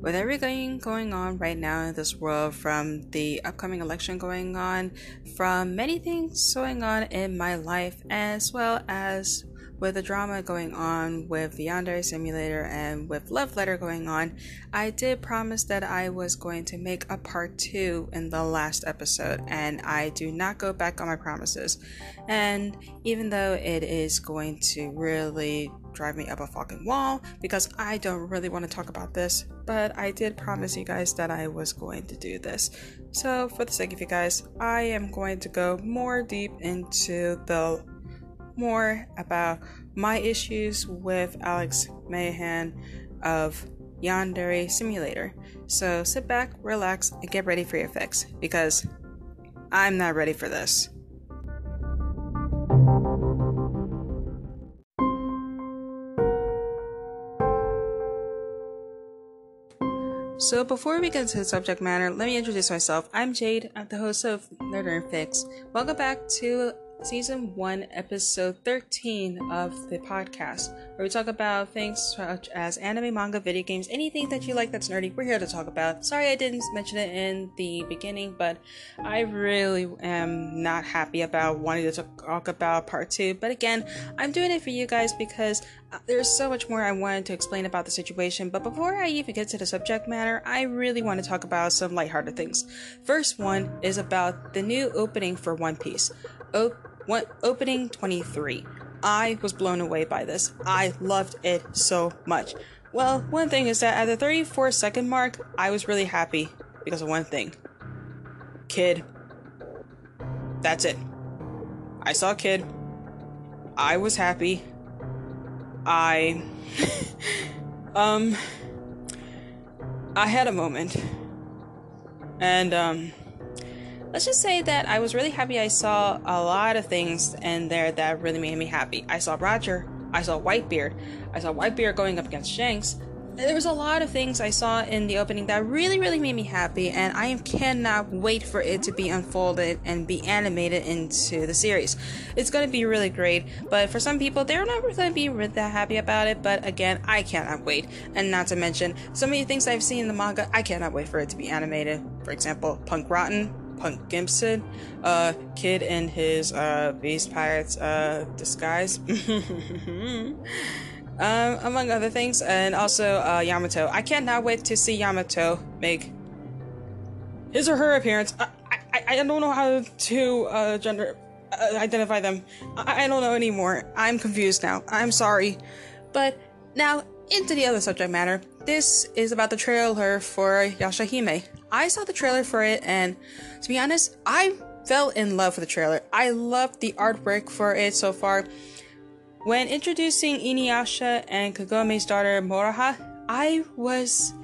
with everything going on right now in this world, from the upcoming election going on, from many things going on in my life, as well as with the drama going on with the Yandere Simulator and with Love Letter going on, I did promise that I was going to make a part two in the last episode, and I do not go back on my promises. And even though it is going to really drive me up a fucking wall because I don't really want to talk about this, but I did promise you guys that I was going to do this. So, for the sake of you guys, I am going to go more deep into the more about my issues with Alex Mahan of Yandere Simulator. So sit back, relax, and get ready for your fix because I'm not ready for this. So before we get into the subject matter, let me introduce myself. I'm Jade. I'm the host of Nerder and Fix. Welcome back to season 1, episode 13 of the podcast, where we talk about things such as anime, manga, video games, anything that you like that's nerdy, we're here to talk about. Sorry I didn't mention it in the beginning, but I really am not happy about wanting to talk about part 2. But again, I'm doing it for you guys because there's so much more I wanted to explain about the situation. But before I even get to the subject matter, I really want to talk about some lighthearted things. First one is about the new opening for One Piece. Oh, one, opening 23. I was blown away by this. I loved it so much. Well, one thing is that at the 34 second mark, I was really happy because of one thing. Kid. That's it. I saw Kid. I was happy. I. um. I had a moment. And, um let's just say that I was really happy I saw a lot of things in there that really made me happy. I saw Roger, I saw Whitebeard, I saw Whitebeard going up against Shanks. There was a lot of things I saw in the opening that really, really made me happy, and I cannot wait for it to be unfolded and be animated into the series. It's going to be really great, but for some people, they're not going to be really that happy about it. But again, I cannot wait. And not to mention, so many things I've seen in the manga, I cannot wait for it to be animated. For example, Punk Rotten, Punk Gibson, uh, Kid in his uh, Beast Pirates uh, disguise, um, among other things, and also uh, Yamato. I cannot wait to see Yamato make his or her appearance. I, I, I don't know how to uh, gender uh, identify them. I, I don't know anymore. I'm confused now. I'm sorry. But now, into the other subject matter. This is about the trailer for Yashahime. I saw the trailer for it, and to be honest, I fell in love with the trailer. I love the artwork for it so far. When introducing Inuyasha and Kagome's daughter Moroha, I was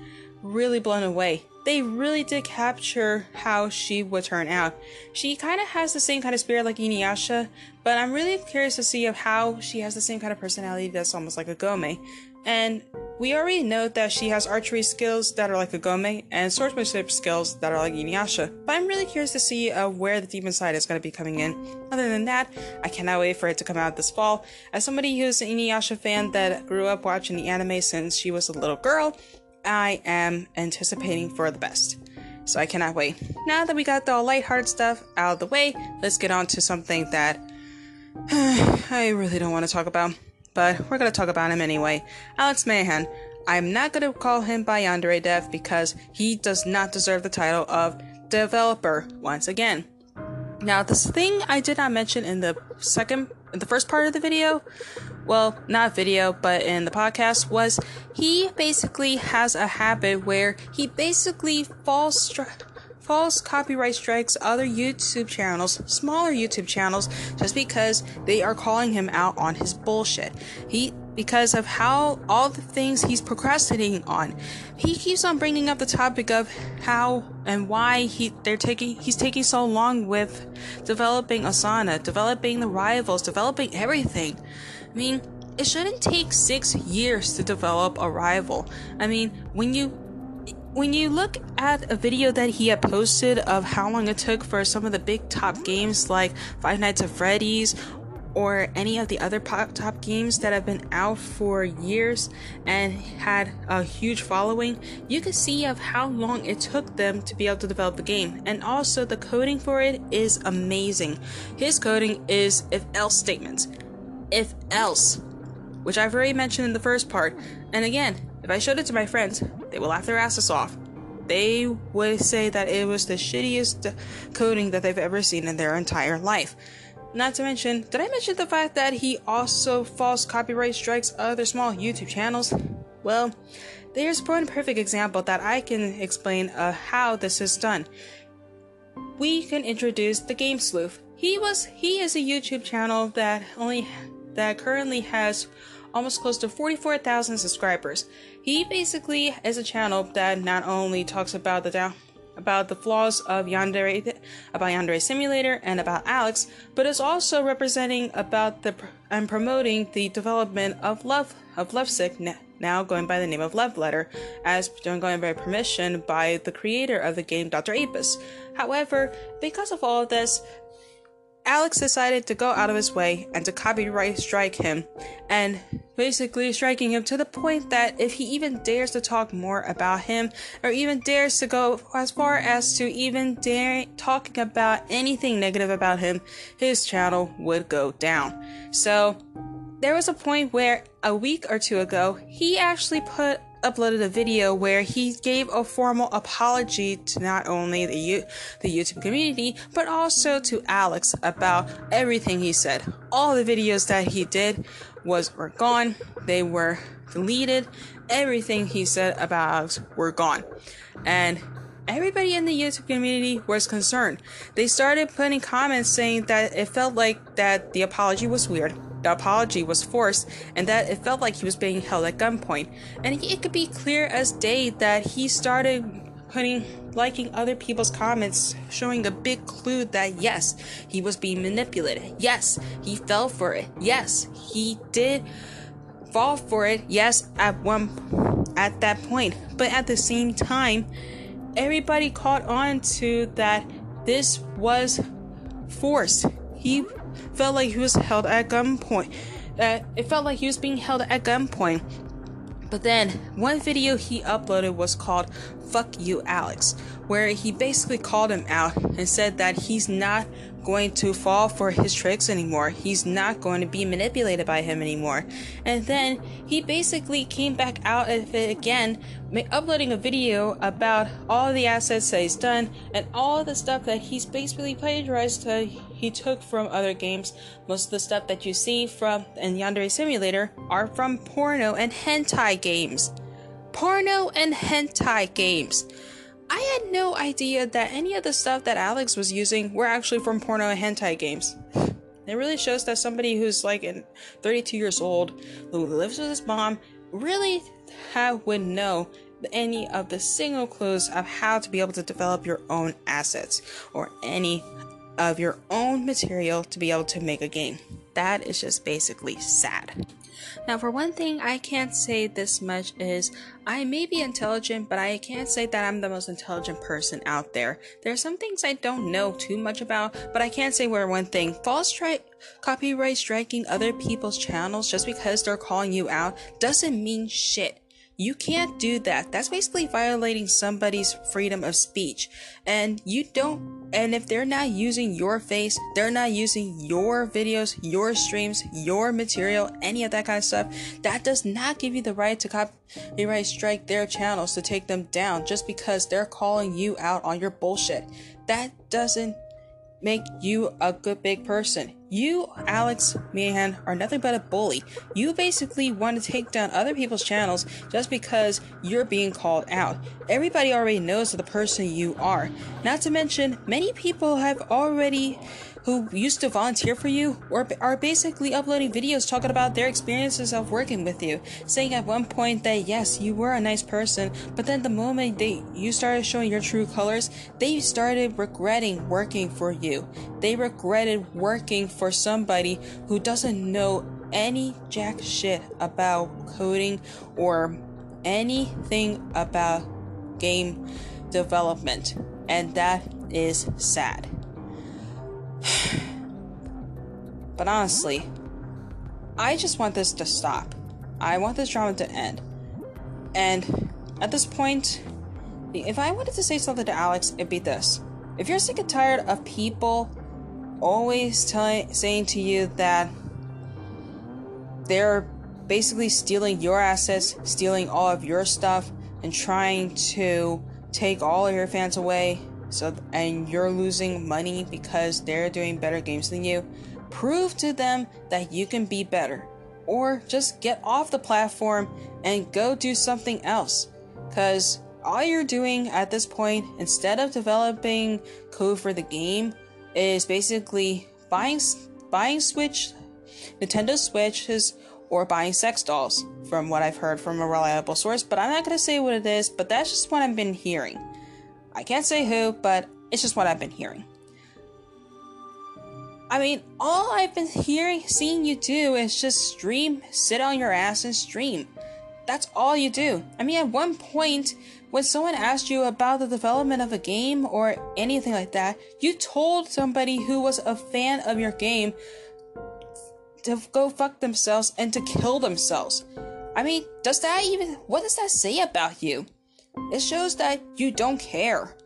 really blown away. They really did capture how she would turn out. She kind of has the same kind of spirit like Inuyasha, but I'm really curious to see of how she has the same kind of personality that's almost like Kagome. And we already know that she has archery skills that are like Kagome and swordsmanship skills that are like Inuyasha. But I'm really curious to see uh, where the demon side is going to be coming in. Other than that, I cannot wait for it to come out this fall. As somebody who's an Inuyasha fan that grew up watching the anime since she was a little girl, I am anticipating for the best. So I cannot wait. Now that we got the lighthearted stuff out of the way, let's get on to something that I really don't want to talk about but we're gonna talk about him anyway. Alex Mahan. I'm not gonna call him by YandereDev because he does not deserve the title of developer once again. Now, this thing I did not mention in the second, in the first part of the video, well, not video, but in the podcast, was he basically has a habit where he basically falls. False copyright strikes other YouTube channels, smaller YouTube channels, just because they are calling him out on his bullshit. He because of how all the things he's procrastinating on. He keeps on bringing up the topic of how and why he they're taking he's taking so long with developing Osana, developing the rivals, developing everything. I mean, it shouldn't take 6 years to develop a rival. I mean, when you when you look at a video that he had posted of how long it took for some of the big top games like Five Nights at Freddy's or any of the other top games that have been out for years and had a huge following, you can see of how long it took them to be able to develop the game. And also the coding for it is amazing. His coding is if else statements. If else. Which I've already mentioned in the first part. And again, if I showed it to my friends, they will laugh their asses off they would say that it was the shittiest coding that they've ever seen in their entire life. Not to mention, did I mention the fact that he also false copyright strikes other small YouTube channels? Well, there's one perfect example that I can explain uh, how this is done. We can introduce the Game Sleuth. He was he is a YouTube channel that only that currently has almost close to 44,000 subscribers. He basically is a channel that not only talks about the down about the flaws of Yandere, about Yandere Simulator and about Alex, but is also representing about the and promoting the development of Love of Lovesick now going by the name of Love Letter, as going by permission by the creator of the game, Dr. Apis. However, because of all of this, Alex decided to go out of his way and to copyright strike him, and basically striking him to the point that if he even dares to talk more about him, or even dares to go as far as to even dare talking about anything negative about him, his channel would go down. So, there was a point where a week or two ago, he actually put uploaded a video where he gave a formal apology to not only the U- the YouTube community but also to Alex about everything he said. All the videos that he did was were gone. They were deleted. Everything he said about Alex were gone. And everybody in the YouTube community was concerned. They started putting comments saying that it felt like that the apology was weird the apology was forced and that it felt like he was being held at gunpoint. And it could be clear as day that he started putting liking other people's comments, showing a big clue that yes, he was being manipulated. Yes, he fell for it. Yes, he did fall for it. Yes, at one at that point. But at the same time, everybody caught on to that this was forced. He felt like he was held at gunpoint. Uh, it felt like he was being held at gunpoint. But then, one video he uploaded was called Fuck You Alex, where he basically called him out and said that he's not going to fall for his tricks anymore. He's not going to be manipulated by him anymore. And then he basically came back out of it again, uploading a video about all the assets that he's done and all the stuff that he's basically plagiarized. Uh, he took from other games. Most of the stuff that you see from in Yandere Simulator are from porno and hentai games. Porno and hentai games. I had no idea that any of the stuff that Alex was using were actually from porno and hentai games. It really shows that somebody who's like 32 years old, who lives with his mom, really have, would know any of the single clues of how to be able to develop your own assets or any of your own material to be able to make a game. That is just basically sad. Now, for one thing, I can't say this much is I may be intelligent, but I can't say that I'm the most intelligent person out there. There are some things I don't know too much about, but I can't say where one thing. False strike, copyright striking other people's channels just because they're calling you out doesn't mean shit. You can't do that. That's basically violating somebody's freedom of speech. And you don't, and if they're not using your face, they're not using your videos, your streams, your material, any of that kind of stuff, that does not give you the right to copyright strike their channels to take them down just because they're calling you out on your bullshit. That doesn't make you a good big person. You, Alex Mahan, are nothing but a bully. You basically want to take down other people's channels just because you're being called out. Everybody already knows the person you are. Not to mention, many people have already who used to volunteer for you or are basically uploading videos talking about their experiences of working with you, saying at one point that yes, you were a nice person, but then the moment they you started showing your true colors, they started regretting working for you. They regretted working for somebody who doesn't know any jack shit about coding or anything about game development, and that is sad. But honestly, I just want this to stop. I want this drama to end. And at this point, if I wanted to say something to Alex, it'd be this. If you're sick and tired of people always telling saying to you that they're basically stealing your assets, stealing all of your stuff, and trying to take all of your fans away, so and you're losing money because they're doing better games than you, prove to them that you can be better. Or just get off the platform and go do something else. Cause all you're doing at this point, instead of developing code for the game, is basically buying buying Switch, Nintendo Switches, or buying sex dolls, from what I've heard from a reliable source. But I'm not gonna say what it is. But that's just what I've been hearing. I can't say who, but it's just what I've been hearing. I mean, all I've been hearing, seeing you do is just stream, sit on your ass and stream. That's all you do. I mean, at one point, when someone asked you about the development of a game or anything like that, you told somebody who was a fan of your game to go fuck themselves and to kill themselves. I mean, does that even, what does that say about you? It shows that you don't care.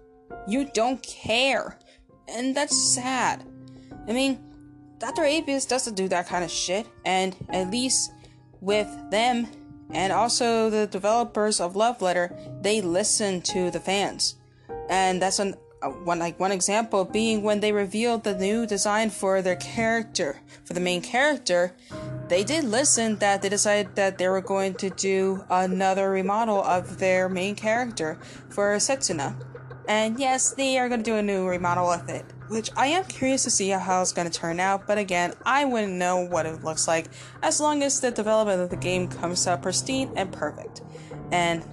You don't care. And that's sad. I mean, Dr. Apis doesn't do that kind of shit, and at least with them and also the developers of Love Letter, they listen to the fans. And that's an uh, one like one example being when they revealed the new design for their character, for the main character, they did listen that they decided that they were going to do another remodel of their main character for Setsuna. And yes, they are going to do a new remodel of it which I am curious to see how it's going to turn out, but again, I wouldn't know what it looks like as long as the development of the game comes out pristine and perfect. And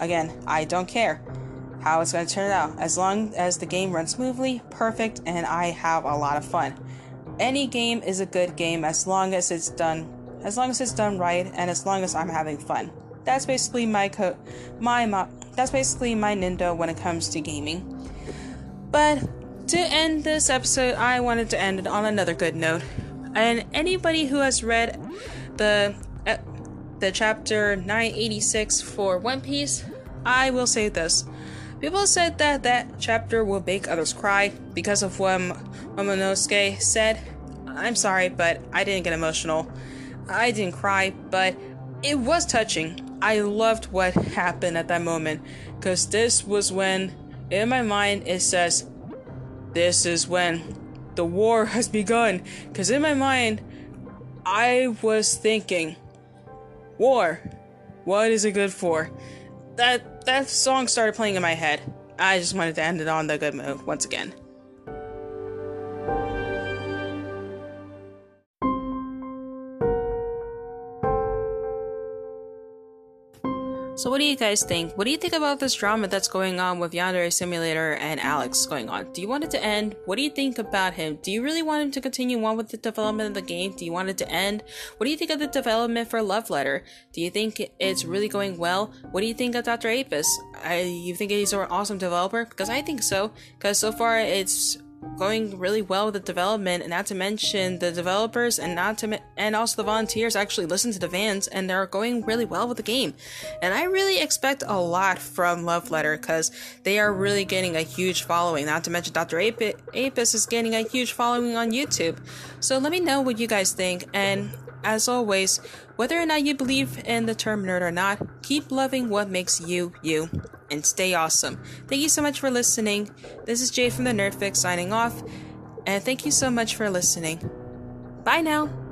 again, I don't care how it's going to turn out as long as the game runs smoothly, perfect, and I have a lot of fun. Any game is a good game as long as it's done as long as it's done right and as long as I'm having fun. That's basically my co- my mo- that's basically my Nindo when it comes to gaming. But to end this episode, I wanted to end it on another good note. And anybody who has read the uh, the chapter 986 for One Piece, I will say this. People said that that chapter will make others cry because of what Momonosuke said. I'm sorry, but I didn't get emotional. I didn't cry, but it was touching. I loved what happened at that moment because this was when, in my mind, it says, this is when the war has begun. Because in my mind, I was thinking, war, what is it good for? That that song started playing in my head. I just wanted to end it on the good move once again. So, what do you guys think? What do you think about this drama that's going on with Yandere Simulator and Alex going on? Do you want it to end? What do you think about him? Do you really want him to continue on with the development of the game? Do you want it to end? What do you think of the development for Love Letter? Do you think it's really going well? What do you think of Dr. Apis? I, you think he's an awesome developer? Because I think so. Because so far it's going really well with the development and not to mention the developers and not to and also the volunteers actually listen to the fans and they're going really well with the game. And i really expect a lot from love letter because they are really getting a huge following. Not to mention dr apis is getting a huge following on youtube. So let me know what you guys think and as always whether or not you believe in the term nerd or not keep loving what makes you you and stay awesome. Thank you so much for listening. This is Jay from the Nerd Fix signing off, and thank you so much for listening. Bye now.